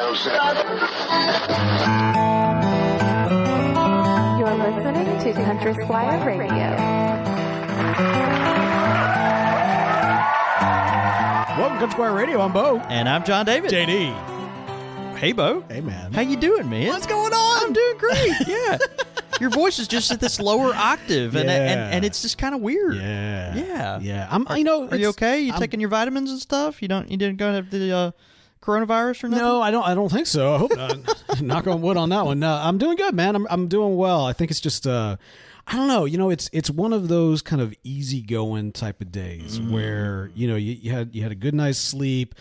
You're listening to Country Squire Radio. Welcome to Squire Radio. I'm Bo. And I'm John David. JD. Hey, Bo. Hey, man. How you doing, man? What's going on? I'm doing great. Yeah. Your voice is just at this lower octave, and Yeah. and, and it's just kind of weird. Yeah. Yeah. Yeah. I'm. You know. Are you okay? You I'm- taking your vitamins and stuff? You don't? You didn't go have the uh, coronavirus or nothing? No, I don't. I don't think so. I hope not. Knock on wood on that one. No, I'm doing good, man. I'm. I'm doing well. I think it's just. uh I don't know. You know, it's it's one of those kind of easygoing type of days where you know you, you had you had a good night's sleep,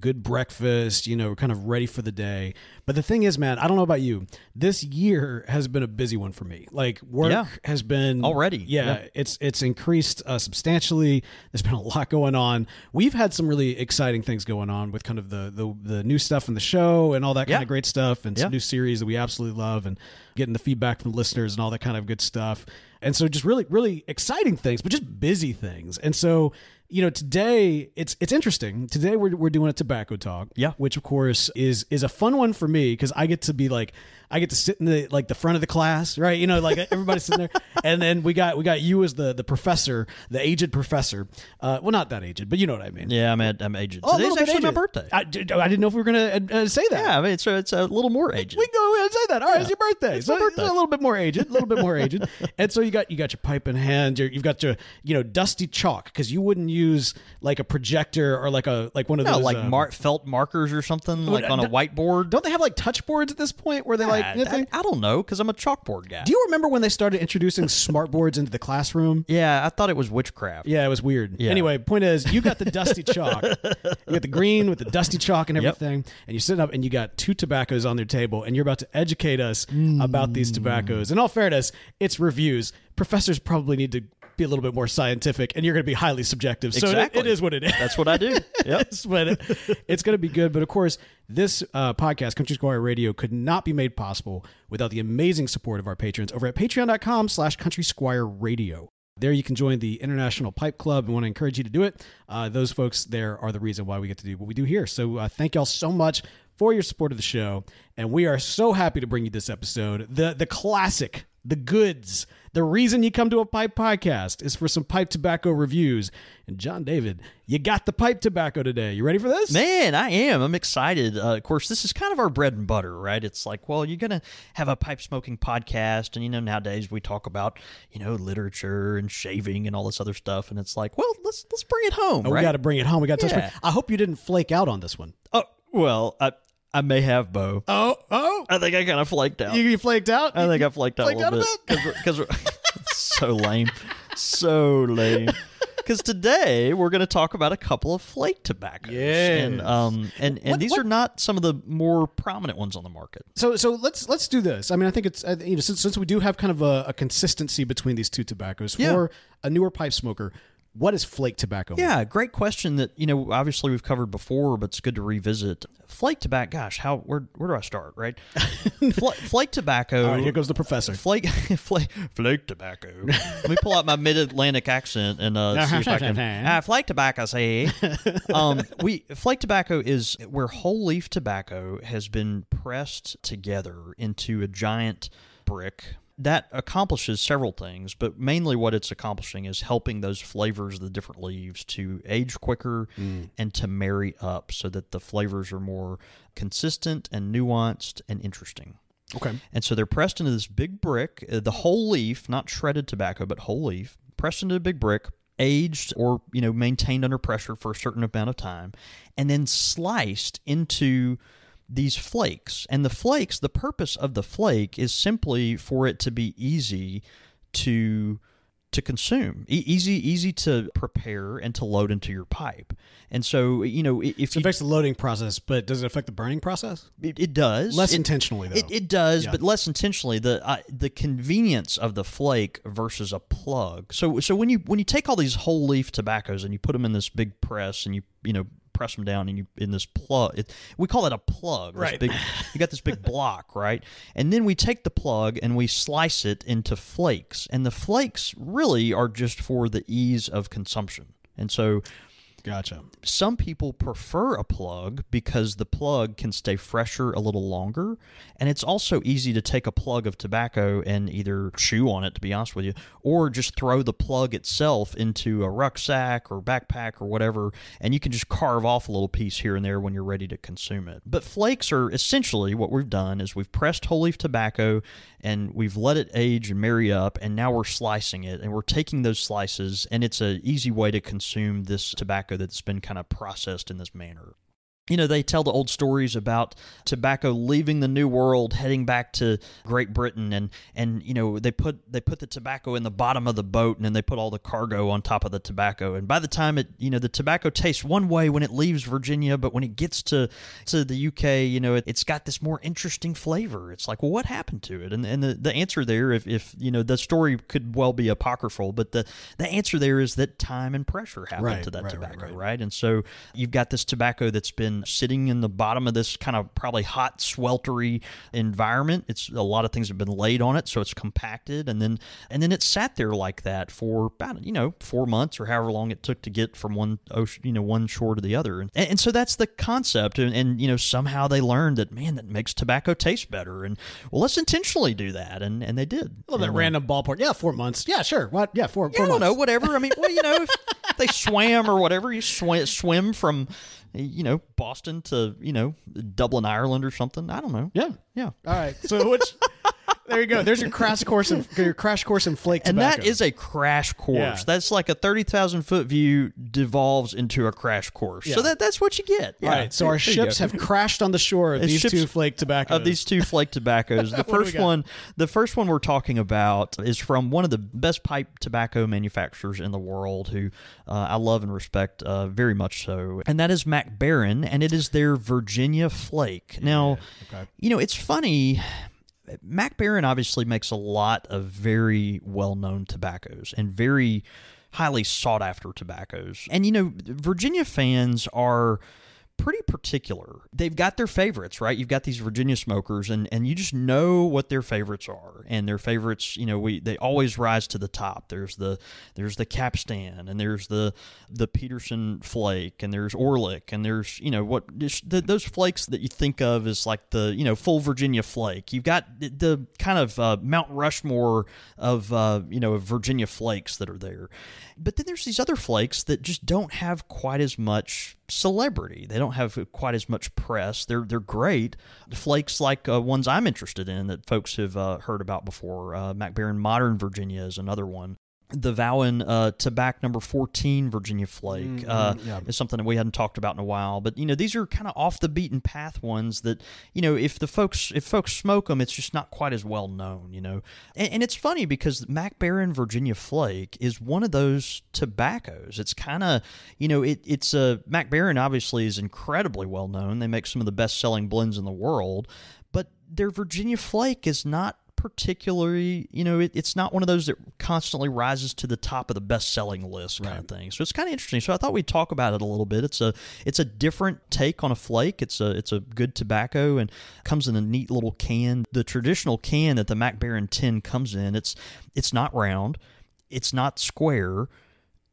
good breakfast. You know, kind of ready for the day. But the thing is, man, I don't know about you. This year has been a busy one for me. Like work Yeah. has been Already. Yeah, Yeah. it's it's increased uh, substantially. There's been a lot going on. We've had some really exciting things going on with kind of the the, the new stuff in the show and all that kind of great stuff, and some new series that we absolutely love, and getting the feedback from listeners and all that kind of good stuff. And so just really really exciting things, but just busy things. And so you know today it's it's interesting. Today we're we're doing a tobacco talk. Yeah. which of course is is a fun one for me because I get to be like I get to sit in the like the front of the class, right? You know, like everybody's sitting there, and then we got we got you as the the professor, the aged professor. Uh, well, not that aged, but you know what I mean. Yeah, I'm at, I'm aged. Oh, Today's actually my aged. birthday. I, didn't know if we were gonna uh, uh, say that. yeah, I mean it's a, it's a little more aged. We go ahead and say that. All right, it's your birthday. It's so my birthday. a little bit more aged, a little bit more aged. And so you got you got your pipe in hand. You're, you've got your you know dusty chalk because you wouldn't use like a projector or like a like one of no, those like um, mar- felt markers or something, like on a whiteboard. Don't they have like touch boards at this point where they like? I, you I, don't know because I'm a chalkboard guy. Do you remember when they started introducing smart boards into the classroom? yeah, I thought it was witchcraft. Yeah, it was weird. Yeah. Anyway, point is, you got the dusty chalk. You got the green with the dusty chalk and Yep. everything, and you're sitting up and you got two tobaccos on their table, and you're about to educate us about these tobaccos. In all fairness, it's reviews. Professors probably need to be a little bit more scientific, and you're going to be highly subjective. So it- it is what it is. That's what I do. Yep. Yes, but it- it's going to be good. But of course, this uh, podcast, Country Squire Radio, could not be made possible without the amazing support of our patrons over at patreon.com slash country squire radio. There you can join the International Pipe Club. We want to encourage you to do it. Uh, those folks there are the reason why we get to do what we do here. So uh, thank y'all so much for your support of the show. And we are so happy to bring you this episode. The the classic, the goods. The reason you come to a pipe podcast is for some pipe tobacco reviews. And John David, you got the pipe tobacco today. You ready for this? Man, I am. I'm excited. Uh, of course, this is kind of our bread and butter, right? It's like, well, you're gonna have a pipe smoking podcast, and you know, nowadays we talk about you know literature and shaving and all this other stuff, and it's like, well, let's let's bring it home, Oh, right? We got to bring it home. We got to touch. Yeah. I hope you didn't flake out on this one. oh, well, I I may have Bo. Oh, oh, I think I kind of flaked out. you, you flaked out. I think I flaked out Flaked a little out a bit because so lame, so lame. Because today we're going to talk about a couple of flake tobaccos, Yes. and um, and and What- these what- are not some of the more prominent ones on the market. So, so let's let's do this. I mean, I think it's you know since, since we do have kind of a, a consistency between these two tobaccos Yeah. for a newer pipe smoker. What is flake tobacco? Yeah, great question that you know obviously we've covered before, but it's good to revisit. Flake tobacco, gosh, how where where do I start? Right, Fla- flake tobacco. All right, here goes the professor. Flake, flake, flake tobacco. Let me pull out my mid-Atlantic accent and uh, see if I can. Ah, flake tobacco, say. um, we flake tobacco is where whole leaf tobacco has been pressed together into a giant brick. That accomplishes several things, but mainly what it's accomplishing is helping those flavors of the different leaves to age quicker and to marry up so that the flavors are more consistent and nuanced and interesting. Okay. And so they're pressed into this big brick, uh, the whole leaf, not shredded tobacco, but whole leaf, pressed into a big brick, aged or, you know, maintained under pressure for a certain amount of time, and then sliced into these flakes. And the flakes, the purpose of the flake is simply for it to be easy to to consume, e- easy easy to prepare and to load into your pipe. And so, you know, if it affects the loading process, but does it affect the burning process? it, it does Less It- intentionally, though. It, it does, Yeah. but less intentionally. The uh, the convenience of the flake versus a plug. So so when you when you take all these whole leaf tobaccos and you put them in this big press and you you know press them down and you in this plug. It, we call it a plug. Right. Big, you got this big block, right? And then we take the plug and we slice it into flakes, and the flakes really are just for the ease of consumption. And so Gotcha. Some people prefer a plug because the plug can stay fresher a little longer. And it's also easy to take a plug of tobacco and either chew on it, to be honest with you, or just throw the plug itself into a rucksack or backpack or whatever. And you can just carve off a little piece here and there when you're ready to consume it. But flakes are essentially what we've done is we've pressed whole leaf tobacco and we've let it age and marry up. And now we're slicing it and we're taking those slices. And it's an easy way to consume this tobacco that's been kind of processed in this manner you know, they tell the old stories about tobacco leaving the New World, heading back to Great Britain, and and you know they put they put the tobacco in the bottom of the boat, and then they put all the cargo on top of the tobacco. And by the time it, you know, the tobacco tastes one way when it leaves Virginia, but when it gets to to the UK, you know, it, has got this more interesting flavor. It's like, well, what happened to it? And and the, the answer there, if, if you know, the story could well be apocryphal, but the the answer there is that time and pressure happened right, to that right, tobacco, right, right? And so you've got this tobacco that's been sitting in the bottom of this kind of probably hot, sweltery environment. It's a lot of things have been laid on it, so it's compacted, and then and then it sat there like that for about you know four months or however long it took to get from one ocean, you know, one shore to the other, and, and so that's the concept. And, and you know somehow they learned that man, that makes tobacco taste better, and well, let's intentionally do that, and and they did. A little bit random ballpark. Yeah, four months. Yeah, sure. What? Yeah, four. yeah, four I don't months. know, whatever. I mean, well, you know, if they swam or whatever, you swim, swim from, you know, Boston to, you know, Dublin, Ireland or something. I don't know. Yeah. Yeah. All right. So which? there you go. There's your crash course in your crash course in flake And tobacco. that is a crash course. Yeah. That's like a 30,000 foot view devolves into a crash course. So that that's what you get. Right. So our There ships have crashed on the shore of these ships two flake tobaccos. of these two flake tobaccos. The What do we first one, the first one we're talking about is from one of the best pipe tobacco manufacturers in the world, who uh, I love and respect uh, very much so, and that is Mac Baren, and it is their Virginia Flake. Now, okay. you know, it's funny. Mac Baren obviously makes a lot of very well-known tobaccos and very highly sought after tobaccos. And you know, Virginia fans are pretty particular. They've got their favorites, right? You've got these Virginia smokers and and you just know what their favorites are. And their favorites, you know, we they always rise to the top. There's the there's the Capstan and there's the the Peterson flake and there's Orlik and there's, you know, what the, those flakes that you think of as like the, you know, full Virginia flake. You've got the, the kind of uh, Mount Rushmore of uh, you know, of Virginia flakes that are there. But then there's these other flakes that just don't have quite as much celebrity. They don't have quite as much press. They're they're great. Flakes like uh, ones I'm interested in that folks have uh, heard about before. Uh, Modern Virginia is another one. The Vowen uh, Tobacco Number 14 Virginia Flake uh, yeah. is something that we hadn't talked about in a while. But you know, these are kind of off the beaten path ones that you know, if the folks if folks smoke them, it's just not quite as well known. You know, and, and it's funny because Mac Virginia Flake is one of those tobaccos. It's kind of you know, it, it's a Mac Baren obviously is incredibly well known. They make some of the best selling blends in the world, but their Virginia Flake is not particularly, you know, it, it's not one of those that constantly rises to the top of the best-selling list kind of thing. So it's kind of interesting. So I thought we'd talk about it a little bit. It's a it's a different take on a flake. It's a it's a good tobacco and comes in a neat little can. The traditional can that the Mac Baren 10 comes in, it's it's not round, it's not square.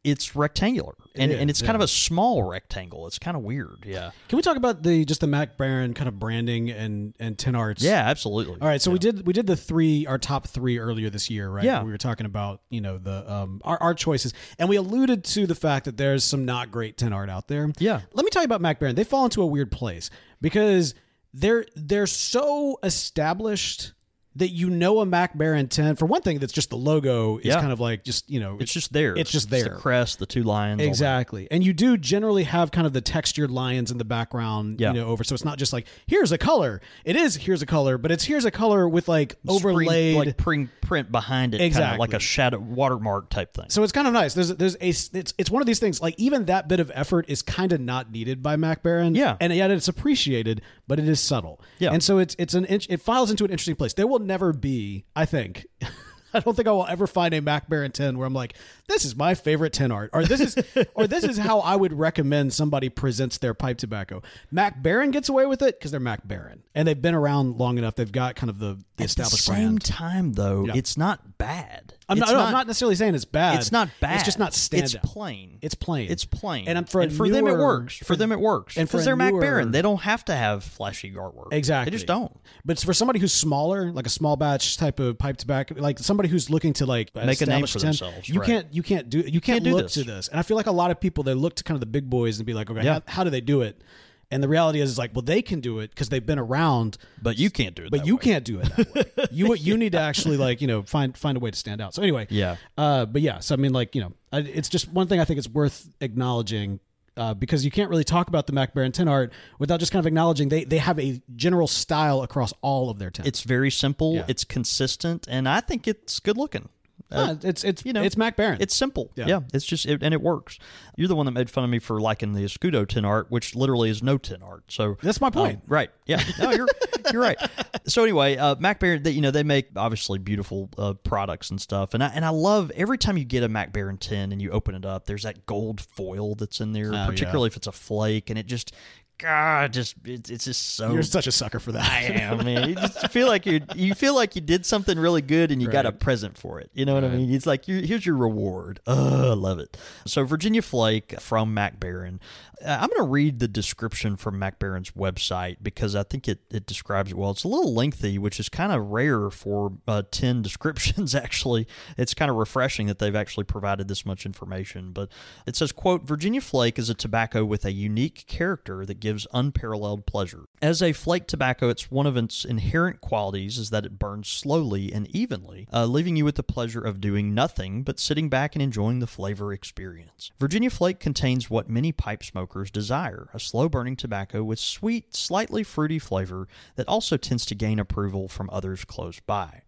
It's rectangular, and, and it's kind of a small rectangle. It's kind of weird, yeah. Can we talk about the just the Mac Baren kind of branding and and tin arts? Yeah, absolutely. All right, so we did we did the three our top three earlier this year, right? Yeah. we were talking about you know the um our, our choices, and we alluded to the fact that there's some not great tin art out there. Yeah. let me tell you about Mac Baren. They fall into a weird place because they're they're so established that you know a Mac Baren 10. For one thing, that's just the logo is Yeah. kind of like just you know It's just there. It's just there the crest, the two lions. Exactly. And you do generally have kind of the textured lions in the background, Yeah. you know, over. So it's not just like, here's a color. It is here's a color, but it's here's a color with like overlaid. like print, print behind it, kind Exactly. of like a shadow watermark type thing. so it's kind of nice. There's there's a it's it's one of these things like even that bit of effort is kind of not needed by Mac Baren. Yeah. and yet it's appreciated, but it is subtle. Yeah. and so it's it's an it files into an interesting place. There will never be, I think. I don't think I will ever find a Mac Baren 10 where I'm like, this is my favorite 10 art, or this is, or this is how I would recommend somebody presents their pipe tobacco. Mac Baren gets away with it because they're Mac Baren, and they've been around long enough. They've got kind of the, the At the established same brand. time, though, Yeah. it's not bad. I'm not, not- I'm not necessarily saying it's bad. It's not bad. It's just not standout. It's plain. It's plain. It's plain. And I'm- for a for them it works. For, them it works. and for because they're Mac Baren. They don't have to have flashy artwork. Exactly. They just don't. But for somebody who's smaller, like a small batch type of pipe tobacco, like somebody who's looking to like Make a name for 10, themselves, you right. can't you can't do you can't, Can't do look this. to this. And I feel like a lot of people they look to kind of the big boys and be like, okay, Yeah. how, how do they do it? And the reality is, is like, well, they can do it because they've been around, But you can't do it. but you way. can't do it that way. you you need to actually like you know find find a way to stand out. So anyway, Yeah. Uh, but yeah, so I mean, like you know, I, it's just one thing I think it's worth acknowledging. Uh, because you can't really talk about the Mac Baren tin art without just kind of acknowledging they, they have a general style across all of their tins. It's very simple. Yeah. It's consistent, and I think it's good looking. Uh, it's it's you know, it's Mac Baren. It's simple. Yeah. Yeah, it's just it, and it works. You're the one that made fun of me for liking the Escudo tin art, which literally is no tin art. So That's my point. Um, right? Yeah. No, you're you're right. So anyway, uh, Mac Baren, they, you know, they make obviously beautiful uh, products and stuff, and I and I love every time you get a Mac Baren tin and you open it up. There's that gold foil that's in there, Oh, yeah. particularly if it's a flake, and it just. God, just it's, it's just so You're such a sucker for that. I am, man. You just feel like you you feel like you did something really good and you got a present for it. You know what I mean? It's like you here's your reward. Oh, I love it. So Virginia Flake from Mac Baren. Uh, I'm going to read the description from Mac Baren's website because I think it, it describes it well. It's a little lengthy, which is kind of rare for uh, 10 descriptions, actually. It's kind of refreshing that they've actually provided this much information. But it says, quote, Virginia Flake is a tobacco with a unique character that gives unparalleled pleasure. As a flake tobacco, it's one of its inherent qualities is that it burns slowly and evenly, uh, leaving you with the pleasure of doing nothing but sitting back and enjoying the flavor experience. Virginia Flake contains what many pipe smokers desire a slow burning tobacco with sweet, slightly fruity flavor that also tends to gain approval from others close by.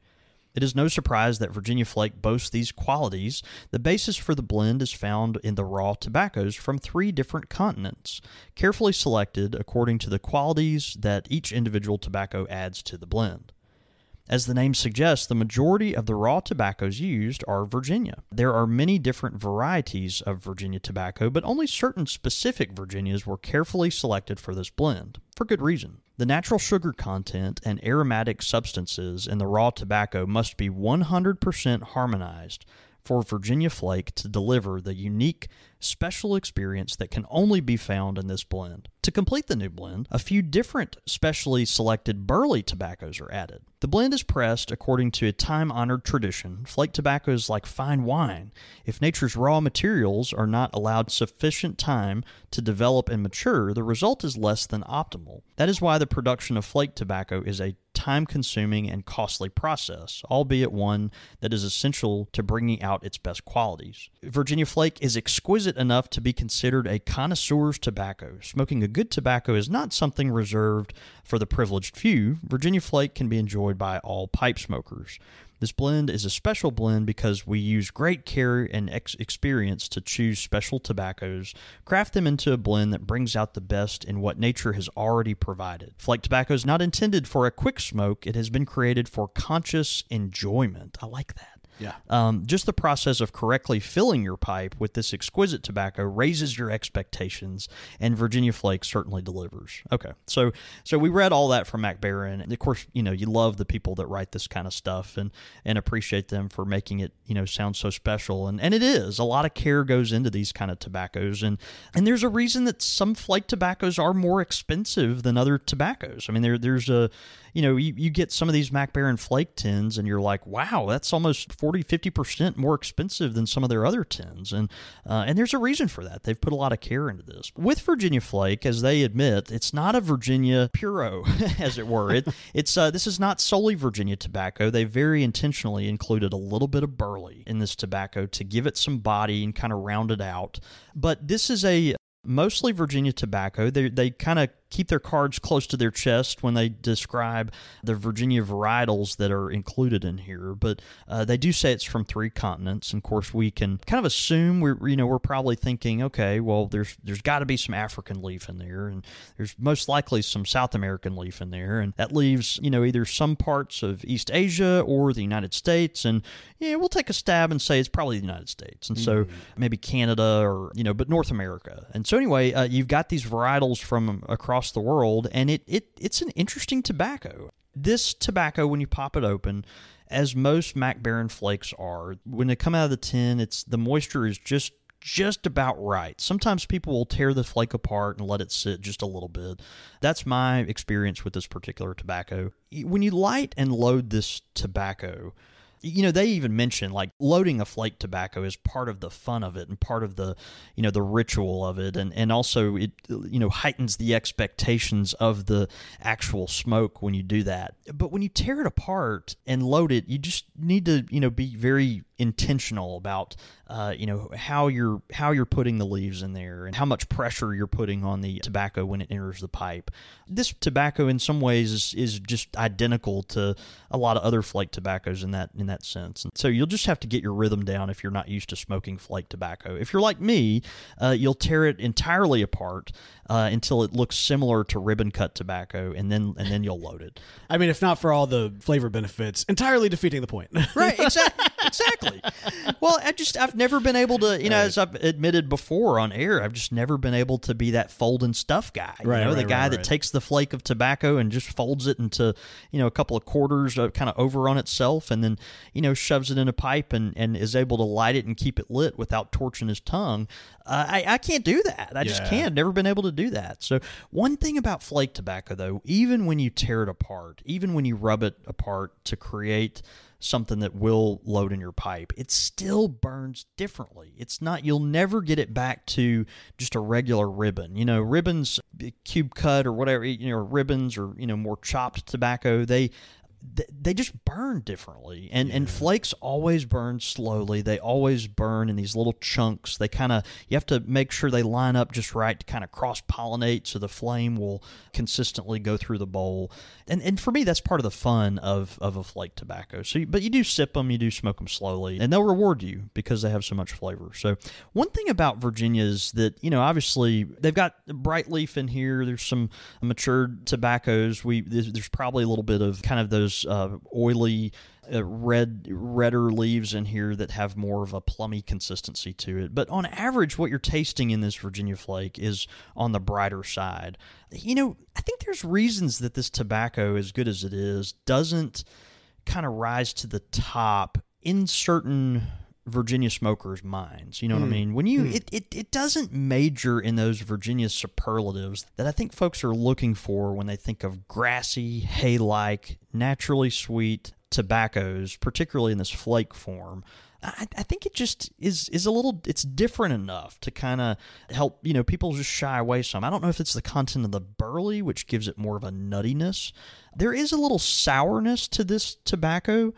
It is no surprise that Virginia Flake boasts these qualities. The basis for the blend is found in the raw tobaccos from three different continents, carefully selected according to the qualities that each individual tobacco adds to the blend. As the name suggests, the majority of the raw tobaccos used are Virginia. There are many different varieties of Virginia tobacco, but only certain specific Virginias were carefully selected for this blend, for good reason. The natural sugar content and aromatic substances in the raw tobacco must be 100% harmonized for Virginia Flake to deliver the unique, special experience that can only be found in this blend. To complete the new blend, a few different specially selected burley tobaccos are added. The blend is pressed according to a time honored tradition. Flake tobacco is like fine wine. If nature's raw materials are not allowed sufficient time to develop and mature, the result is less than optimal. That is why the production of flake tobacco is a time consuming and costly process, albeit one that is essential to bringing out its best qualities. Virginia Flake is exquisite enough to be considered a connoisseur's tobacco. Smoking a good tobacco is not something reserved for the privileged few. Virginia Flake can be enjoyed by all pipe smokers. This blend is a special blend because we use great care and ex- experience to choose special tobaccos, craft them into a blend that brings out the best in what nature has already provided. Flake tobacco is not intended for a quick smoke, it has been created for conscious enjoyment. I like that. Yeah. Um, just the process of correctly filling your pipe with this exquisite tobacco raises your expectations, and Virginia Flake certainly delivers. Okay, so so we read all that from Mac Baren, and of course, you know, you love the people that write this kind of stuff, and and appreciate them for making it, you know, sound so special, and and it is a lot of care goes into these kind of tobaccos, and and there's a reason that some flake tobaccos are more expensive than other tobaccos. I mean, there there's a you know, you, you get some of these Mac Baren flake tins and you're like, wow, that's almost 40, 50% more expensive than some of their other tins. And, uh, and there's a reason for that. They've put a lot of care into this. With Virginia Flake, as they admit, it's not a Virginia Puro, as it were. It, it's, uh, this is not solely Virginia tobacco. They very intentionally included a little bit of burley in this tobacco to give it some body and kind of round it out. But this is a mostly Virginia tobacco. They, they kind of keep their cards close to their chest when they describe the Virginia varietals that are included in here, but uh, they do say it's from three continents. And of course, we can kind of assume we're you know we're probably thinking, okay, well there's there's got to be some African leaf in there, and there's most likely some South American leaf in there, and that leaves you know either some parts of East Asia or the United States, and yeah, we'll take a stab and say it's probably the United States, and so maybe Canada or you know, but North America. And so anyway, uh, you've got these varietals from across the world, and it, it it's an interesting tobacco. This tobacco, when you pop it open, as most Mac Baren flakes are. When they come out of the tin, it's the moisture is just just about right. Sometimes people will tear the flake apart and let it sit just a little bit. That's my experience with this particular tobacco. When you light and load this tobacco, you know they even mention like loading a flake tobacco is part of the fun of it and part of the you know the ritual of it and and also it you know heightens the expectations of the actual smoke when you do that but when you tear it apart and load it you just need to you know be very intentional about uh, you know how you're how you're putting the leaves in there and how much pressure you're putting on the tobacco when it enters the pipe. This tobacco, in some ways, is, is just identical to a lot of other flake tobaccos in that in that sense. And so you'll just have to get your rhythm down if you're not used to smoking flake tobacco. If you're like me, uh, you'll tear it entirely apart uh, until it looks similar to ribbon cut tobacco, and then and then you'll load it. I mean, if not for all the flavor benefits, entirely defeating the point. right? Exactly. Exactly. Well, I just I've never been able to, you know, right. as I've admitted before on air, I've just never been able to be that fold and stuff guy. Right. You know, right, the guy right, that takes the flake of tobacco and just folds it into, you know, a couple of quarters, uh, kind of over on itself, and then, you know, shoves it in a pipe and and is able to light it and keep it lit without torching his tongue. Uh, I I can't do that. I yeah. just can't. Never been able to do that. So one thing about flake tobacco, though, even when you tear it apart, even when you rub it apart to create something that will load in your pipe, it still burns differently. It's not, you'll never get it back to just a regular ribbon. You know, ribbons, cube cut or whatever, you know, ribbons or, you know, more chopped tobacco, they, they just burn differently. And yeah. and flakes always burn slowly. They always burn in these little chunks. They kind of you have to make sure they line up just right to kind of cross pollinate so the flame will consistently go through the bowl. And and for me that's part of the fun of of a flake tobacco. So but you do sip them you do smoke them slowly and they'll reward you because they have so much flavor. So one thing about virginia's that you know obviously they've got bright leaf in here. There's some matured tobaccos. We there's, there's probably a little bit of kind of those those uh, oily uh, red redder leaves in here that have more of a plummy consistency to it. But on average, what you're tasting in this Virginia flake is on the brighter side. You know, I think there's reasons that this tobacco, as good as it is, doesn't kind of rise to the top in certain Virginia smokers' minds. You know mm. what I hmm. mean? When you mm. it, it it doesn't major in those Virginia superlatives that I think folks are looking for when they think of grassy, hay-like, naturally sweet tobaccos, particularly in this flake form. I, I, think it just is is a little it's different enough to kind of help you know people just shy away some. I don't know if it's the content of the burley which gives it more of a nuttiness. There is a little sourness to this tobacco,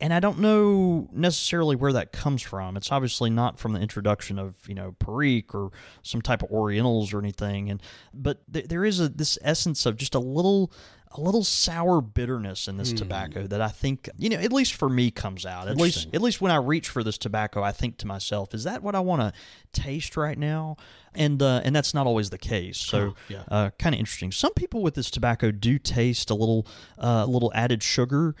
and I don't know necessarily where that comes from. It's obviously not from the introduction of you know Perique or some type of Orientals or anything, and but th- there is a this essence of just a little a little sour bitterness in this mm. tobacco that I think you know at least for me comes out at least at least when I reach for this tobacco I think to myself is that what I want to taste right now and uh, and that's not always the case so yeah. uh, kind of interesting some people with this tobacco do taste a little uh, a little added sugar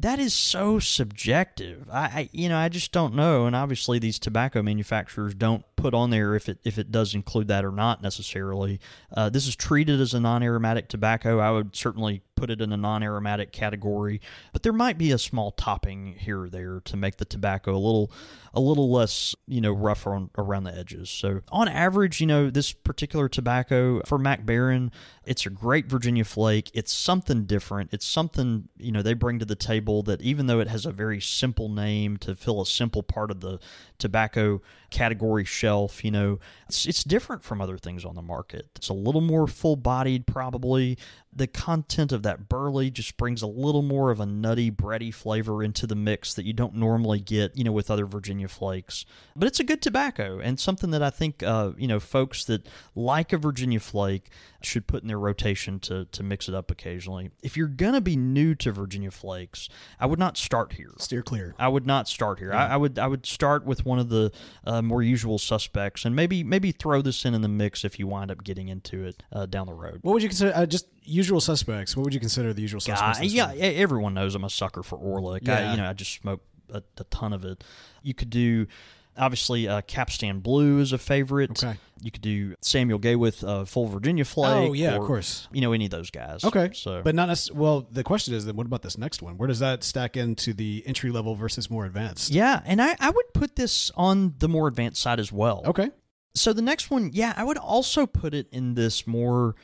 that is so subjective. I, I, you know I just don't know, and obviously these tobacco manufacturers don't put on there if it if it does include that or not necessarily. Uh, this is treated as a non-aromatic tobacco. I would certainly put it in a non-aromatic category, but there might be a small topping here or there to make the tobacco a little a little less you know rough on, around the edges. So on average, you know this particular tobacco for Mac Baren, it's a great Virginia flake. It's something different. It's something you know they bring to the table that even though it has a very simple name to fill a simple part of the tobacco category shelf, you know, it's, it's different from other things on the market. It's a little more full bodied, probably. The content of that burley just brings a little more of a nutty, bready flavor into the mix that you don't normally get, you know, with other Virginia flakes. But it's a good tobacco and something that I think, uh, you know, folks that like a Virginia flake should put in their rotation to, to mix it up occasionally. If you're going to be new to Virginia flakes, I would not start here. Steer clear. I would not start here. Yeah. I, I, would I would start with one of the uh, more usual suspects and maybe maybe throw this in in the mix if you wind up getting into it uh, down the road. What would you consider uh, just usual suspects? What would you consider the usual suspects? yeah, everyone knows I'm a sucker for Orlik. Yeah. I, you know, I just smoke a, a ton of it. You could do Obviously, uh, Capstan Blue is a favorite. Okay. You could do Samuel Gawith uh, Full Virginia Flake. Oh, yeah, of course. You know, any of those guys. Okay. So, but not necessarily. Well, the question is then, what about this next one? Where does that stack into the entry level versus more advanced? yeah, and I, I would put this on the more advanced side as well. Okay. So the next one, yeah, I would also put it in this more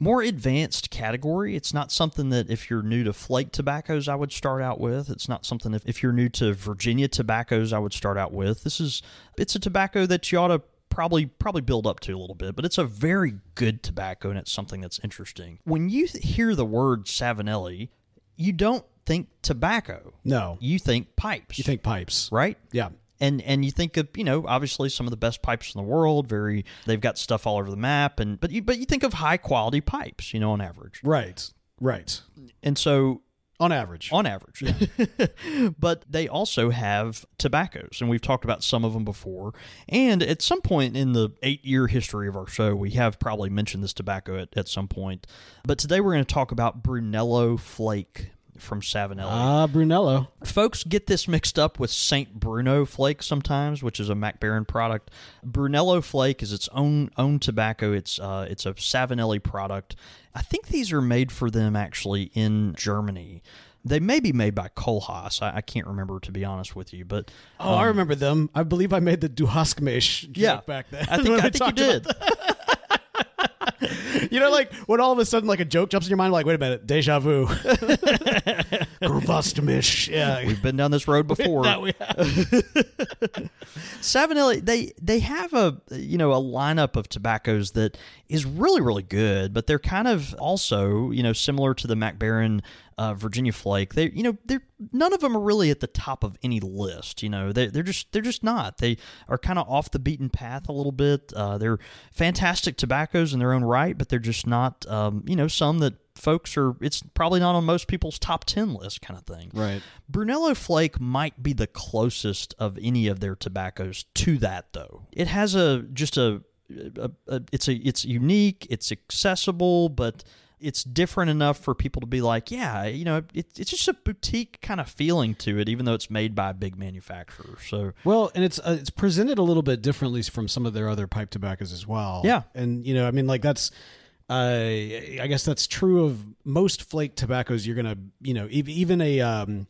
more advanced category. It's not something that if you're new to flake tobaccos, I would start out with. It's not something if, if you're new to Virginia tobaccos, I would start out with. This is it's a tobacco that you ought to probably probably build up to a little bit, but it's a very good tobacco and it's something that's interesting. When you th- hear the word Savinelli, you don't think tobacco. No. You think pipes. You think pipes? right? Yeah. And and you think of you know obviously some of the best pipes in the world very they've got stuff all over the map and but you but you think of high quality pipes you know on average Right. Right. and so On average. on average but they also have tobaccos and we've talked about some of them before and at some point in the eight year history of our show we have probably mentioned this tobacco at, at some point but today we're going to talk about brunello flake from Savinelli. Ah, Brunello. Folks get this mixed up with Saint Bruno Flake sometimes, which is a Mac Baren product. Brunello Flake is its own own tobacco. It's uh, it's a Savinelli product. I think these are made for them actually in Germany. They may be made by Kohlhase. I, I can't remember to be honest with you, but Oh, I remember them. I believe I made the Duhaskmesh yeah, back then. I think I think you did. You know, like when all of a sudden, like a joke jumps in your mind, like, wait a minute, deja vu. Gruvastamish. Yeah. We've been down this road before. That we have. Savinelli, they they have a you know a lineup of tobaccos that is really really good, but they're kind of also you know similar to the Mac Baren uh, Virginia Flake. They you know they're none of them are really at the top of any list. You know they they're just they're just not. They are kind of off the beaten path a little bit. Uh, they're fantastic tobaccos in their own right, but they're just not um, you know some that folks are it's probably not on most people's top 10 list kind of thing Right. Brunello Flake might be the closest of any of their tobaccos to that, though. It has a just a, a, a it's a it's unique, it's accessible, but it's different enough for people to be like, yeah, you know, it, it's just a boutique kind of feeling to it, even though it's made by a big manufacturer. So Well, and it's uh, it's presented a little bit differently from some of their other pipe tobaccos as well. Yeah. and you know, I mean, like that's, uh, I guess that's true of most flake tobaccos. You're gonna, you know, even a, um,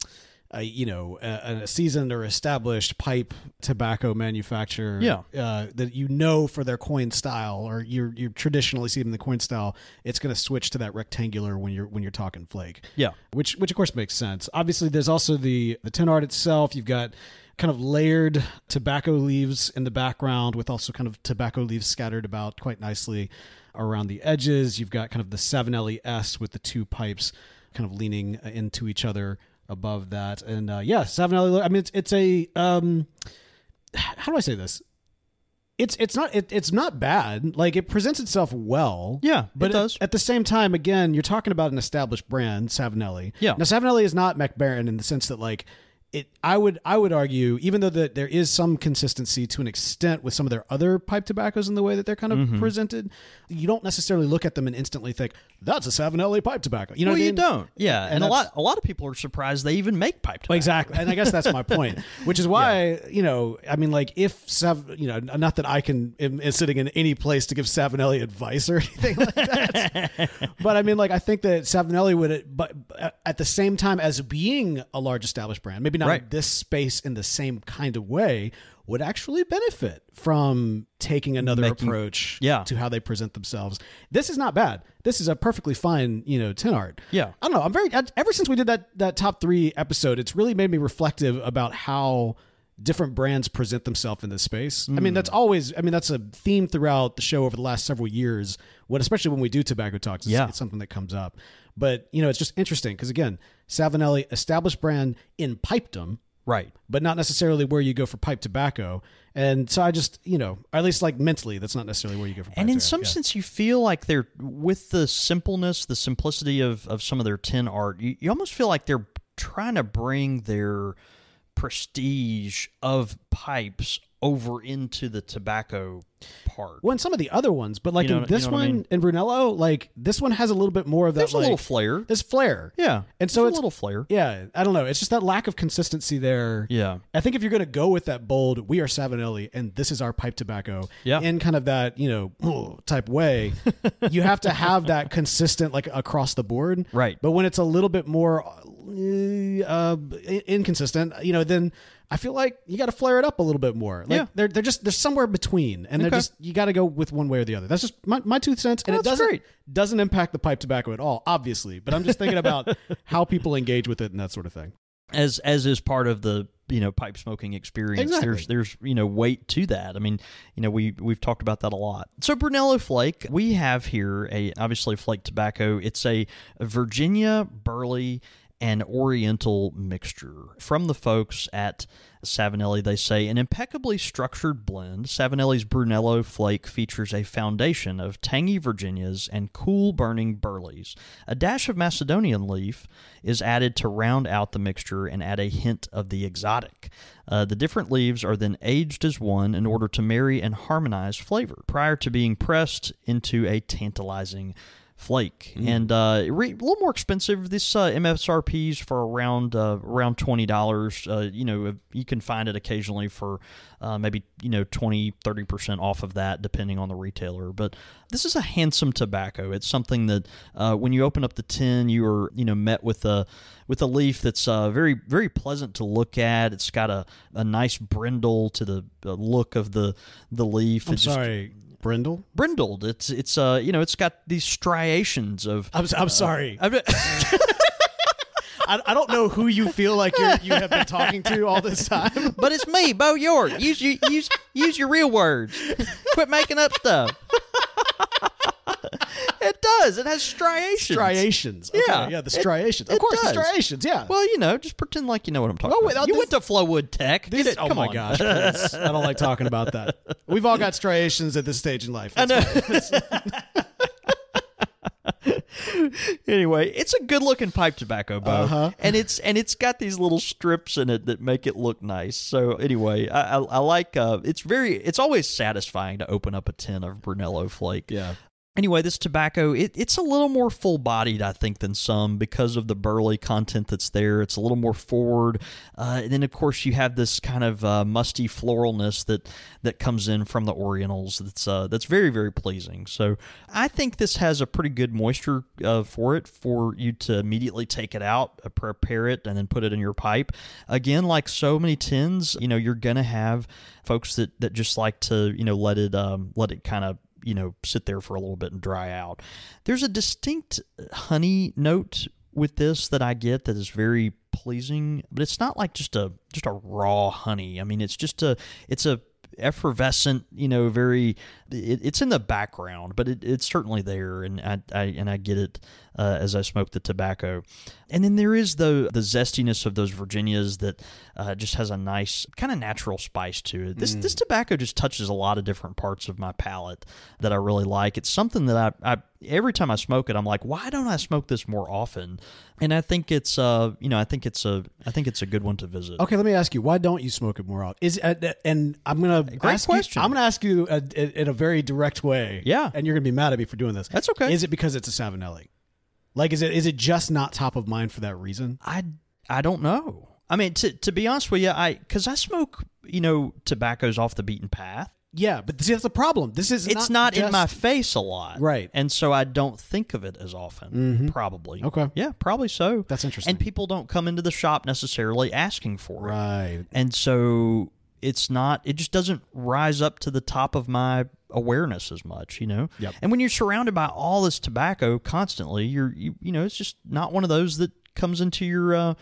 a you know, a, a seasoned or established pipe tobacco manufacturer, Yeah. uh, that you know for their coin style, or you're you traditionally see them in the coin style, it's gonna switch to that rectangular when you're when you're talking flake yeah, which which of course makes sense. Obviously, there's also the the tin art itself. You've got kind of layered tobacco leaves in the background, with also kind of tobacco leaves scattered about quite nicely around the edges. You've got kind of the Savinelli S with the two pipes kind of leaning into each other above that, and uh, yeah, Savinelli. I mean, it's it's a um, how do I say this? It's it's not it, it's not bad. Like it presents itself well. Yeah, it but does. At, at the same time, again, you're talking about an established brand, Savinelli. Yeah. Now Savinelli is not Mac Baren in the sense that like it. I would I would argue, even though that there is some consistency to an extent with some of their other pipe tobaccos in the way that they're kind of Mm-hmm. presented, you don't necessarily look at them and instantly think that's a Savinelli pipe tobacco. You know, well, what you mean? don't. Yeah, and, a lot a lot of people are surprised they even make pipe tobacco. Exactly, and I guess that's my point. Which is why you know, I mean, like if Sav, you know, not that I can is sitting in any place to give Savinelli advice or anything like that, but I mean, like I think that Savinelli would, but at the same time as being a large established brand, maybe not Right. This space in the same kind of way, would actually benefit from taking another Making- approach yeah. to how they present themselves. This is not bad. This is a perfectly fine, you know, tin art. Yeah. I don't know. I'm very ever since we did that that top three episode, it's really made me reflective about how different brands present themselves in this space. I Mm. mean, that's always. I mean, that's a theme throughout the show over the last several years. When especially when we do tobacco talks, it's, Yeah. it's something that comes up. But you know, it's just interesting because again, Savinelli, established brand in pipedom, Right. but not necessarily where you go for pipe tobacco. And so I just, you know, at least like mentally, that's not necessarily where you go for. Pipe and in tobacco. some Yeah. sense you feel like they're with the simpleness the simplicity of, of some of their tin art you, you almost feel like they're trying to bring their prestige of pipes over into the tobacco part. Well, and some of the other ones, but like You know- in this you know what I one mean? in Brunello, like this one has a little bit more of that. There's a like, little flair. There's flair. Yeah, And so it's- a little flair. Yeah, I don't know. It's just that lack of consistency there. Yeah. I think if you're going to go with that bold, we are Savinelli and this is our pipe tobacco Yeah. in kind of that, you know, type way, you have to have that consistent like across the board. Right. But when it's a little bit more uh, inconsistent, you know, then I feel like you got to flare it up a little bit more. Like Yeah. they're they're just they're somewhere between and they're Okay. just you got to go with one way or the other. That's just my, my two cents and Oh, it doesn't great. doesn't impact the pipe tobacco at all, obviously, but I'm just thinking about how people engage with it and that sort of thing. as as is part of the you know pipe smoking experience Exactly. there's there's you know weight to that i mean you know we we've talked about that a lot so brunello flake we have here a obviously flake tobacco it's a, a virginia burley and oriental mixture from the folks at Savinelli, they say an impeccably structured blend. Savinelli's Brunello Flake features a foundation of tangy Virginias and cool burning Burleys. A dash of Macedonian leaf is added to round out the mixture and add a hint of the exotic. Uh, the different leaves are then aged as one in order to marry and harmonize flavor prior to being pressed into a tantalizing flake. And uh re- a little more expensive. This uh msrps for around uh around twenty dollars uh you know you can find it occasionally for uh maybe you know 20 30 percent off of that depending on the retailer. But this is a handsome tobacco. It's something that uh when you open up the tin you are you know met with a with a leaf that's uh very very pleasant to look at. It's got a a nice brindle to the look of the the leaf. I'm It's just- sorry, Brindle. brindled. It's it's uh you know it's got these striations of. I'm, I'm sorry. I mean, I, I don't know who you feel like you're, you have been talking to all this time. but it's me, Bo York. Use you use use your real words. Quit making up stuff. it does. It has striations. Striations. Okay, Yeah. yeah, the striations. of course, does. the striations. Yeah. Well, you know, just pretend like you know what I'm talking Oh, wait, about. oh, you this- went to Flowwood Tech. Get it? oh my on. gosh, please. I don't like talking about that. We've all got striations at this stage in life. I know. anyway, it's a good looking pipe tobacco, Bo, Uh-huh. and it's and it's got these little strips in it that make it look nice. So anyway, I, I, I like. Uh, it's very. It's always satisfying to open up a tin of Brunello Flake. Yeah. Anyway, this tobacco, it, it's a little more full bodied, I think, than some because of the burley content that's there. It's a little more forward. Uh, and then, of course, you have this kind of uh, musty floralness that, that comes in from the Orientals that's, uh, that's very, very pleasing. So I think this has a pretty good moisture uh, for it for you to immediately take it out, uh, prepare it, and then put it in your pipe. Again, like so many tins, you know, you're going to have folks that, that just like to, you know, let it, um, let it kind of you know sit there for a little bit and dry out. There's a distinct honey note with this that I get that is very pleasing, but it's not like just a just a raw honey. I mean, it's just a it's a effervescent, you know, very. It, it's in the background, but it, it's certainly there, and I, I and I get it uh, as I smoke the tobacco. And then there is the the zestiness of those Virginias that uh, just has a nice kind of natural spice to it. This this tobacco just touches a lot of different parts of my palate that I really like. It's something that I, I every time I smoke it, I'm like, why don't I smoke this more often? And I think it's uh you know I think it's a I think it's a good one to visit. Okay, let me ask you, why don't you smoke it more often? Is uh, and I'm gonna Great ask you- question. I'm gonna ask you uh, in in a very direct way. Yeah. and you're gonna be mad at me for doing this. That's okay. Is it because it's a Savinelli? Like, is it is it just not top of mind for that reason? I I don't know. I mean, to to be honest with you, I because I smoke you know tobaccos off the beaten path. Yeah, but see, that's the problem. This is It's not, in just- my face a lot, Right. And so I don't think of it as often. Mm-hmm. Probably. Okay. Yeah, probably so. That's interesting. And people don't come into the shop necessarily asking for it. right. And so it's not, it just doesn't rise up to the top of my awareness as much, you know? Yep. And when you're surrounded by all this tobacco constantly, you're, you, you know, it's just not one of those that comes into your, uh,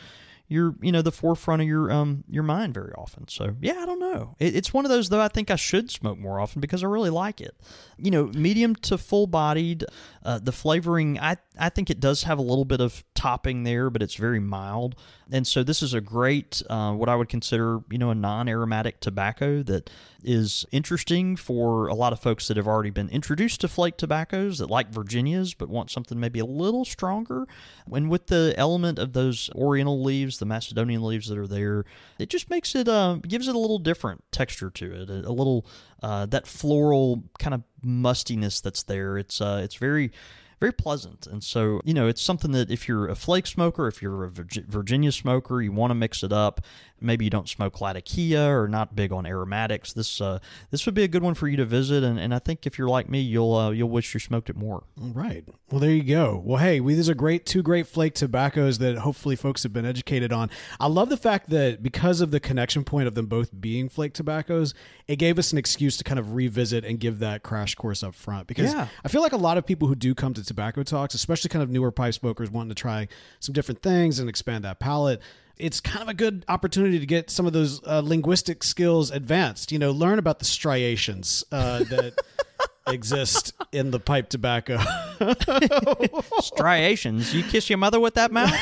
your, you know, the forefront of your, um, your mind very often. So yeah, I don't know. It, it's one of those though. I think I should smoke more often because I really like it. You know, medium to full bodied. Uh, the flavoring, I, I think it does have a little bit of topping there, but it's very mild. And so this is a great, uh, what I would consider, you know, a non-aromatic tobacco that is interesting for a lot of folks that have already been introduced to flake tobaccos that like Virginias but want something maybe a little stronger. And with the element of those Oriental leaves, the Macedonian leaves that are there, it just makes it, uh, gives it a little different texture to it, a, a little uh, that floral kind of mustiness that's there. It's uh, it's very very pleasant. And so, you know, it's something that if you're a flake smoker, if you're a Virginia smoker, you want to mix it up. Maybe you don't smoke Latakia or not big on aromatics. This uh, this would be a good one for you to visit. And, and I think if you're like me, you'll uh, you'll wish you smoked it more. All right. Well, there you go. Well, hey, we, these are great two great flake tobaccos that hopefully folks have been educated on. I love the fact that because of the connection point of them both being flake tobaccos, it gave us an excuse to kind of revisit and give that crash course up front. Because yeah. I feel like a lot of people who do come to tobacco talks, especially kind of newer pipe smokers wanting to try some different things and expand that palate. It's kind of a good opportunity to get some of those uh, linguistic skills advanced. You know, learn about the striations uh, that exist in the pipe tobacco. striations. You kiss your mother with that mouth?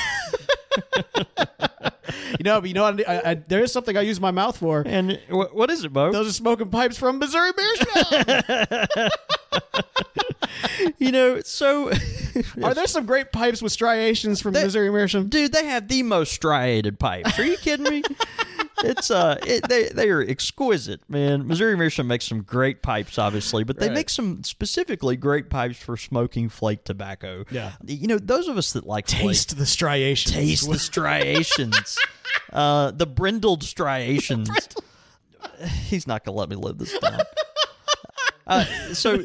you know, but you know, I, I, there is something I use my mouth for. And what is it, Bo? Those are smoking pipes from Missouri Meerschaum. you know, so are there some great pipes with striations from they, Missouri Meerschaum? Dude, they have the most striated pipes. Are you kidding me? it's uh it, they they are exquisite man missouri meerschaum makes some great pipes obviously but they right. make some specifically great pipes for smoking flake tobacco yeah you know those of us that like taste flake, the striations taste the striations uh the brindled striations he's not gonna let me live this down uh, so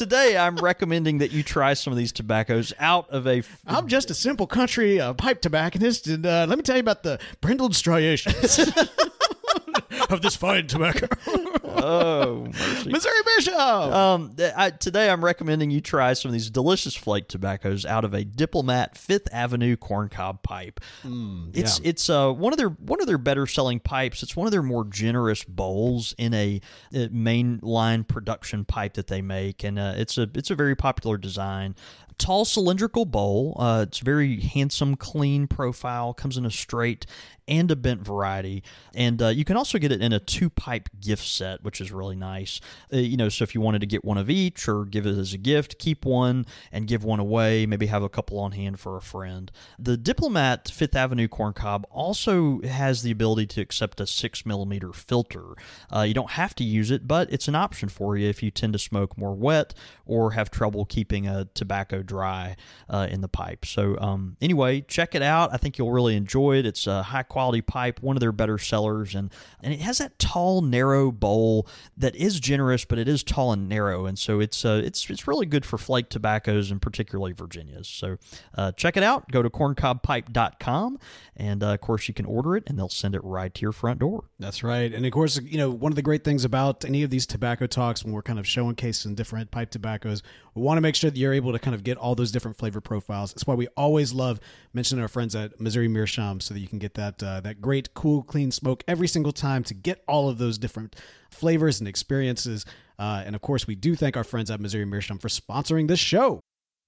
today I'm recommending that you try some of these tobaccos out of a. I'm just a simple country uh, pipe tobacconist, and uh, let me tell you about the brindled striations of this fine tobacco. oh, mercy. Missouri Bishop. Um, I, today I'm recommending you try some of these delicious flake tobaccos out of a Diplomat Fifth Avenue corncob pipe. Mm, it's yeah. it's uh, one of their one of their better selling pipes. It's one of their more generous bowls in a, a mainline production pipe that they make, and uh, it's a it's a very popular design tall cylindrical bowl. Uh, it's very handsome, clean profile. Comes in a straight and a bent variety. And uh, you can also get it in a two pipe gift set, which is really nice. Uh, you know, so if you wanted to get one of each or give it as a gift, keep one and give one away, maybe have a couple on hand for a friend. The Diplomat Fifth Avenue corncob also has the ability to accept a six millimeter filter. Uh, you don't have to use it, but it's an option for you if you tend to smoke more wet or have trouble keeping a tobacco dry uh, in the pipe. So, um, anyway, check it out. I think you'll really enjoy it. It's a high quality pipe, one of their better sellers, and and it has that tall, narrow bowl that is generous, but it is tall and narrow, and so it's uh, it's it's really good for flake tobaccos and particularly Virginias. So uh, check it out. Go to corncobpipe.com, and uh, of course you can order it, and they'll send it right to your front door. That's right, and of course you know one of the great things about any of these tobacco talks when we're kind of showcasing different pipe tobaccos, we want to make sure that you're able to kind of get all those different flavor profiles. That's why we always love mentioning our friends at Missouri Meerschaum so that you can get that uh, that great, cool, clean smoke every single time to get all of those different flavors and experiences. Uh, and of course, we do thank our friends at Missouri Meerschaum for sponsoring this show.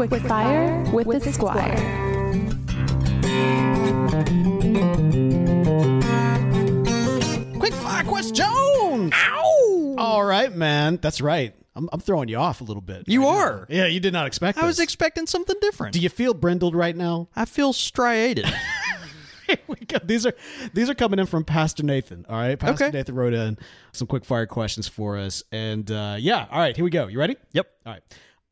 Quick, Quick fire with, with the Squire. Quick fire, Quest Jones! Ow! All right, man. That's right. I'm, I'm throwing you off a little bit. You right now. are. Yeah, you did not expect. I was expecting something different. Do you feel brindled right now? I feel striated. Here we go. These are these are coming in from Pastor Nathan. All right, Pastor Okay. Nathan wrote in some quick fire questions for us, and uh, yeah, all right, here we go. You ready? yep. All right,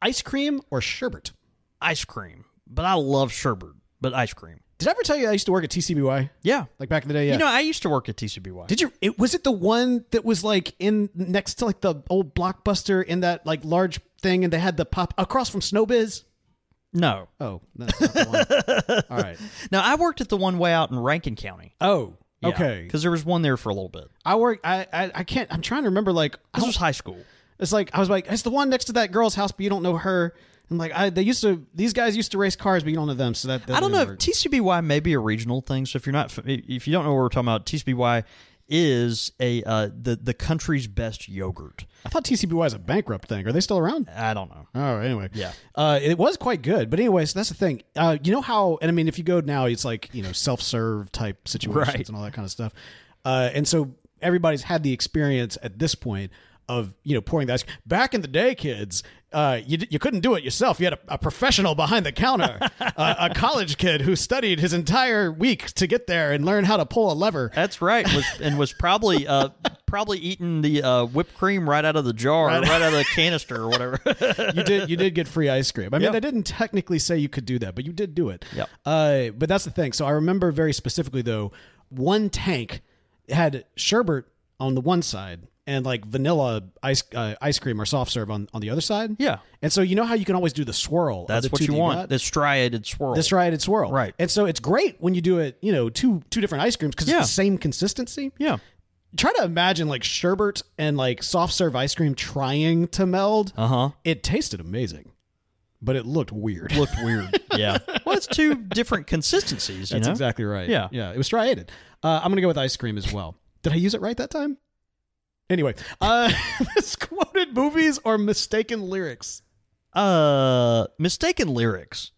ice cream or sherbet? Ice cream. But I love sherbet, but ice cream. Did I ever tell you I used to work at TCBY? Yeah. Like back in the day, yeah. You know, I used to work at TCBY. Did you? It, was it the one that was like in next to like the old blockbuster in that like large thing, and they had the pop across from Snowbiz? no. Oh, that's not the one. All right. Now I worked at the one way out in Rankin County. Oh, okay. Because there was one there for a little bit. I work. I, I I can't. I'm trying to remember. Like I This was high school. It's like I was like, it's the one next to that girl's house, but you don't know her. And like, I they used to these guys used to race cars, but you don't know them. So that, that I don't know if didn't work. TCBY may be a regional thing. So if you're not, if you don't know what we're talking about, TCBY is a uh, the the country's best yogurt. I thought TCBY is a bankrupt thing. Are they still around? I don't know. Oh, anyway. Yeah. Uh, it was quite good. But anyways, that's the thing. Uh, you know how, and I mean, if you go now, it's like, you know, self serve type situations Right. and all that kind of stuff. Uh, and so everybody's had the experience at this point of, you know, pouring the ice Back in the day, kids, uh, you, you couldn't do it yourself. You had a, a professional behind the counter, uh, a college kid who studied his entire week to get there and learn how to pull a lever. That's right. Was and was probably uh probably eating the uh, whipped cream right out of the jar, right, out of the canister or whatever. you did you did get free ice cream. I mean, Yep. they didn't technically say you could do that, but you did do it. Yep. Uh, but that's the thing. So I remember very specifically though, one tank had sherbet on the one side and like vanilla ice uh, ice cream or soft serve on, on the other side. Yeah. And so you know how you can always do the swirl. That's the what you want. got? The striated swirl. the striated swirl. Right. And so it's great when you do it, you know, two two different ice creams because Yeah. it's the same consistency. Yeah. Try to imagine like sherbet and like soft serve ice cream trying to meld. Uh huh. It tasted amazing, but it looked weird. Looked weird. yeah. Well, it's two different consistencies. You That's know. exactly right. Yeah. yeah. It was striated. Uh, I'm gonna go with ice cream as well. Did I use it right that time? Anyway, uh, misquoted movies or mistaken lyrics. Uh, mistaken lyrics.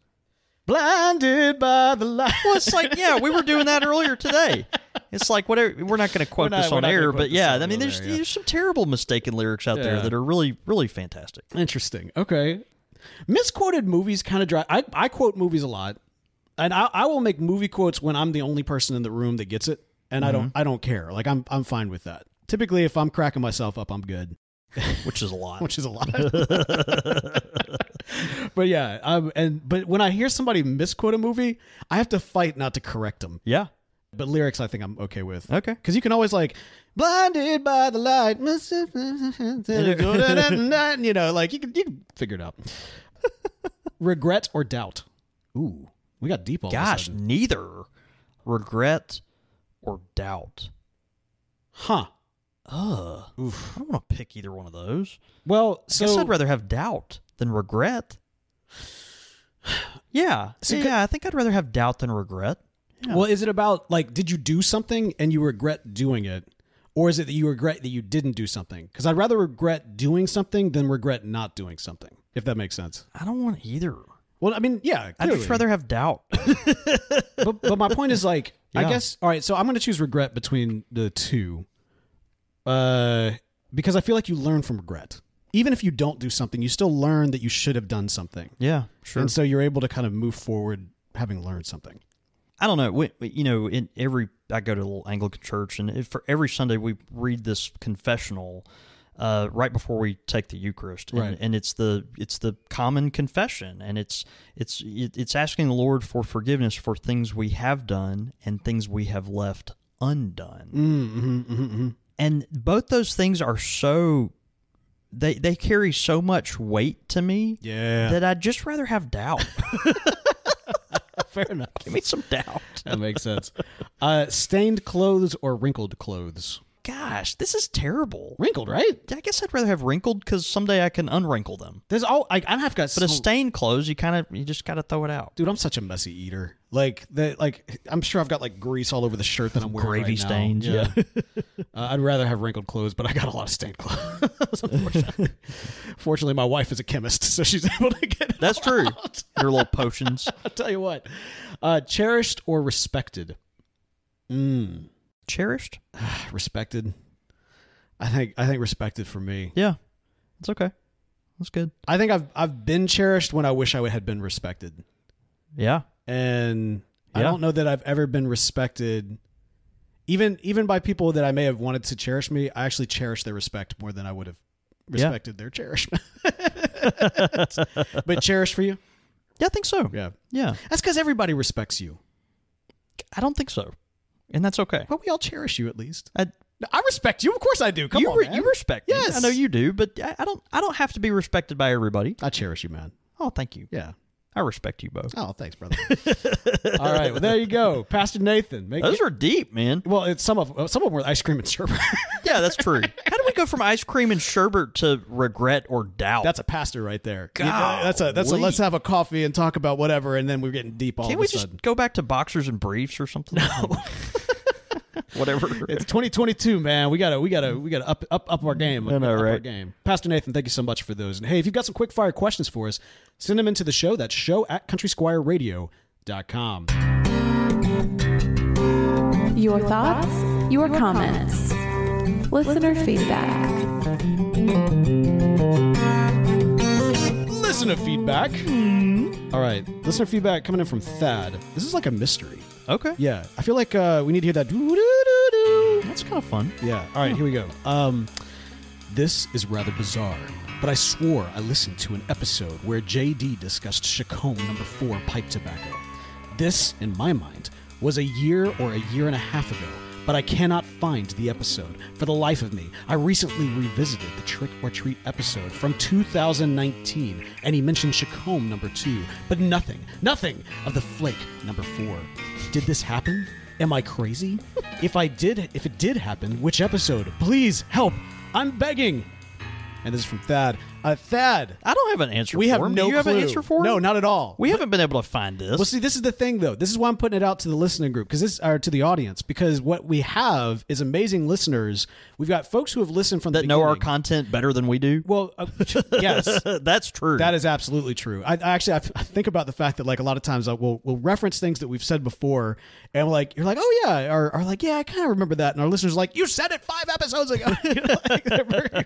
Blinded by the light. Well, it's like yeah, we were doing that earlier today. It's like whatever. We're not going to quote not- this on air, but yeah, I mean, there's, air, yeah. there's some terrible mistaken lyrics out Yeah. there that are really really fantastic. Interesting. Okay. Misquoted movies kind of drive. I, I quote movies a lot, and I, I will make movie quotes when I'm the only person in the room that gets it, and I don't I don't care. Like I'm I'm fine with that. Typically, if I'm cracking myself up, I'm good. which is a lot. which is a lot. but yeah, um, and but when I hear somebody misquote a movie, I have to fight not to correct them. yeah. But lyrics, I think I'm okay with. Okay. because you can always like blinded by the light, you know, like you can you can figure it out. Regret or doubt? Ooh, we got deep all of a Gosh, neither regret or doubt. huh? Ugh. Oof. I don't want to pick either one of those. Well, I guess so I'd rather have doubt than regret. Yeah. So yeah, I think I'd rather have doubt than regret. Well, is it about like did you do something and you regret doing it, or is it that you regret that you didn't do something? Because I'd rather regret doing something than regret not doing something. If that makes sense. I don't want either. Well, I mean, yeah, I'd just rather have doubt. but, but my point is like, I guess. All right, so I'm going to choose regret between the two, uh, because I feel like you learn from regret. Even if you don't do something, you still learn that you should have done something, yeah, sure. and so you're able to kind of move forward having learned something. I don't know. We, you know, in every I go to a little Anglican church, and for every Sunday we read this confessional uh, right before we take the Eucharist, and, Right. and it's the it's the common confession, and it's it's it's asking the Lord for forgiveness for things we have done and things we have left undone, Mm-hmm, mm-hmm, and both those things are so they they carry so much weight to me Yeah, that I'd just rather have doubt. fair enough. Give me some doubt. That makes sense. Uh, stained clothes or wrinkled clothes? Gosh, this is terrible. Wrinkled, right? I guess I'd rather have wrinkled because someday I can unwrinkle them. There's all like I have got But a stained clothes, you kind of you just got to throw it out. Dude, I'm such a messy eater. Like that, like, I'm sure I've got like grease all over the shirt that I'm wearing. Gravy right now. stains, yeah. uh, I'd rather have wrinkled clothes, but I got a lot of stained clothes. unfortunately. Fortunately, my wife is a chemist, so she's able to get. It That's true. Your little potions. I'll tell you what. Uh, cherished or respected? Mm, Cherished? respected. I think I think respected for me. Yeah. It's okay. That's good. I think I've I've been cherished when I wish I had been respected, Yeah. and I don't know that I've ever been respected. Even even by people that I may have wanted to cherish me, I actually cherish their respect more than I would have Yeah. respected their cherishment. but cherish for you, Yeah, I think so. yeah, Yeah. that's because everybody respects you. I don't think so. And that's okay. But we all cherish you at least. I, I respect you, of course I do. Come you, on, man. you respect me. Yes. I know you do, but I, I don't I don't have to be respected by everybody. I cherish you, man. Oh, thank you. Yeah. I respect you both. Oh, thanks, brother. all right, well there you go, Pastor Nathan. Make, Those are deep, man. well, it's some of some of them were ice cream and sherbet. Yeah, that's true. How do we go from ice cream and sherbet to regret or doubt? That's a pastor right there. You know, that's a that's a Golly. let's have a coffee and talk about whatever, and then we're getting deep all Can't of we a just sudden. go back to boxers and briefs or something? No. Whatever. It's 2022, man. We gotta we gotta we gotta up up up our game. I know, up Our right? game. Pastor Nathan, thank you so much for those. And hey, if you've got some quick fire questions for us, send them into the show. That's show at countrysquireradio.com. Your thoughts, your comments, listener feedback. Listener feedback. All right, listener feedback coming in from Thad. This is like a mystery. Okay. Yeah, I feel like uh, we need to hear that. doo-doo-doo-doo. That's kind of fun. Yeah. All right, here we go. Um, this is rather bizarre, but I swore I listened to an episode where JD discussed Chacombe number four pipe tobacco. This, in my mind, was a year or a year and a half ago, but I cannot find the episode. For the life of me, I recently revisited the Trick or Treat episode from 2019, and he mentioned Chacombe number two, but nothing, nothing of the flake number four. Did this happen? Am I crazy? if I did, if it did happen, which episode? Please help! I'm begging. And this is from Thad. Uh, Thad, I don't have an answer we for have him. no Do you have clue. an answer for him? No, not at all. We haven't been able to find this. Well, see, this is the thing, though. This is why I'm putting it out to the listening group because this, or to the audience, because what we have is amazing listeners. We've got folks who have listened from that the know our beginning. content better than we do. Well, uh, yes, That's true. that is absolutely true. I, I actually I think about the fact that like a lot of times I will we'll reference things that we've said before, and we're like you're like oh yeah, or, or like yeah I kind of remember that, and our listeners are like you said it five episodes ago. You know, like, they're very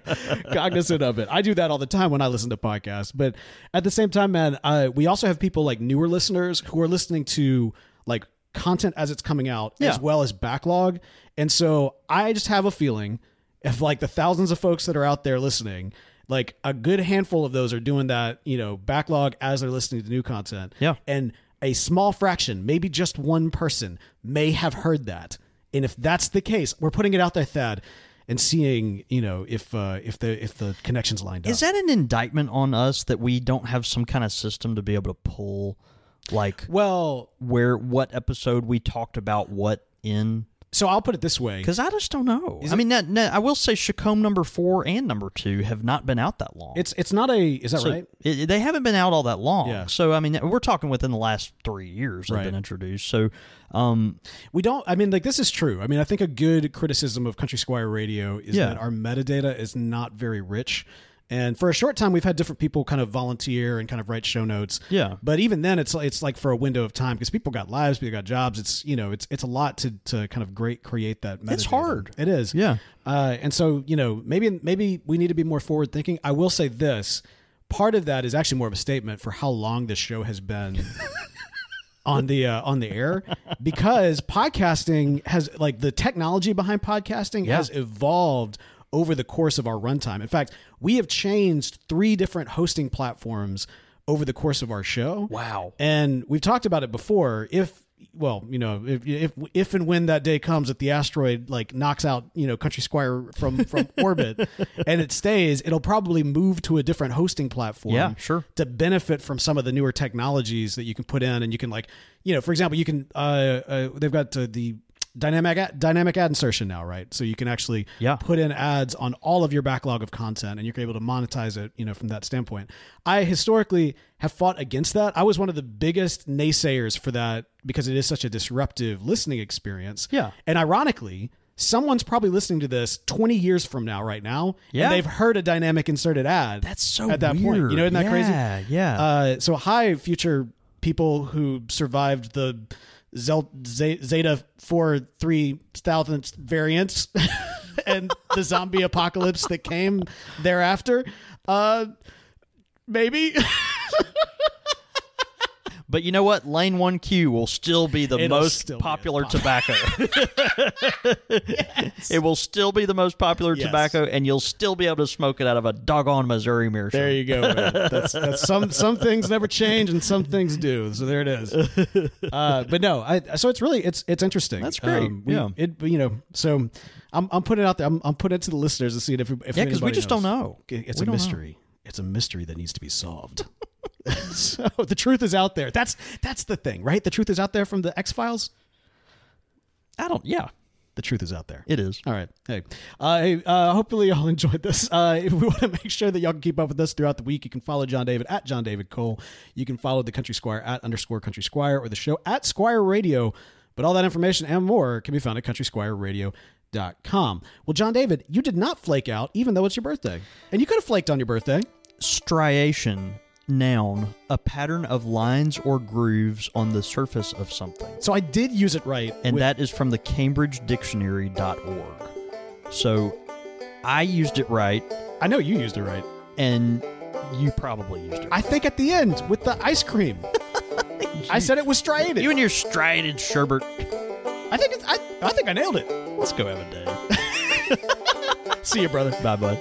cognizant of it. I do that all the time when I listen to podcasts, but at the same time, man, uh, we also have people like newer listeners who are listening to like content as it's coming out Yeah. as well as backlog, and so I just have a feeling if like the thousands of folks that are out there listening like a good handful of those are doing that you know backlog as they're listening to new content Yeah. and a small fraction maybe just one person may have heard that and if that's the case we're putting it out there thad and seeing you know if uh if the if the connections lined up Is that an indictment on us that we don't have some kind of system to be able to pull, like well where what episode we talked about what in? So i'll put it this way Because I just don't know. I mean, that, that- I will say Chacombe number four and number two have not been out that long. it's it's not a is that So right it- they haven't been out all that long. Yeah. So I mean, we're talking within the last three years they've Right. been introduced. So, um, We don't. I mean, like this is true. I mean, I think a good criticism of Country Squire Radio is Yeah. that our metadata is not very rich. And for a short time, we've had different people kind of volunteer and kind of write show notes. Yeah. But even then, it's it's like for a window of time because people got lives, people got jobs. It's you know, it's it's a lot to to kind of great create that. Metadata. It's hard. It is. Yeah. Uh, and so you know, maybe maybe we need to be more forward thinking. I will say this. Part of that is actually more of a statement for how long this show has been on the uh, on the air because podcasting has like the technology behind podcasting Yeah. has evolved over the course of our runtime. In fact, we have changed three different hosting platforms over the course of our show. Wow. And we've talked about it before. If well, you know, if if if and when that day comes that the asteroid like knocks out, you know, Country Squire from from orbit and it stays, it'll probably move to a different hosting platform Yeah, sure. to benefit from some of the newer technologies that you can put in and you can like you know for example you can uh, uh they've got uh, the dynamic ad, dynamic ad insertion now right so you can actually Yeah. put in ads on all of your backlog of content and you're able to monetize it you know from that standpoint i historically have fought against that i was one of the biggest naysayers for that because it is such a disruptive listening experience Yeah. and ironically someone's probably listening to this 20 years from now right now Yeah. and they've heard a dynamic inserted ad That's so at that point you know isn't that crazy Yeah, yeah. uh, so hi, future people who survived the Zeta four three thousandth variants and the zombie apocalypse that came thereafter. Uh, Maybe. But you know what? Lane 1Q will still be the It'll most popular pop- tobacco. It will still be the most popular Yes. tobacco, and you'll still be able to smoke it out of a doggone Missouri mirror. There you go. Man. That's, that's some some things never change and some things do. So there it is. Uh, but no, I so it's really it's it's interesting. That's great. we- Yeah. It you know so I'm I'm putting it out there. I'm, I'm putting it to the listeners to see if if Yeah, 'cause we just don't know. It's We a don't know. mystery. It's a mystery that needs to be solved. so the truth is out there. That's that's the thing, right? The truth is out there from the X Files. I don't. Yeah, The truth is out there. it is. All right. Hey, uh, hey uh, hopefully y'all enjoyed this. Uh, if we want to make sure that y'all can keep up with us throughout the week, you can follow John David at John David Cole. You can follow the Country Squire at underscore Country Squire or the show at Squire Radio. But all that information and more can be found at countrysquireradio.com. Well, John David, you did not flake out, even though it's your birthday. And you could have flaked on your birthday. Striation, noun, a pattern of lines or grooves on the surface of something. So I did use it right. And with- that is from the cambridgedictionary.org. So I used it right, I know you used it right. and you probably used it I think at the end with the ice cream. I said it was striated. You and your striated sherbet. I think it's, I, I think I nailed it. Let's go have a day. See you, brother. Bye, bud.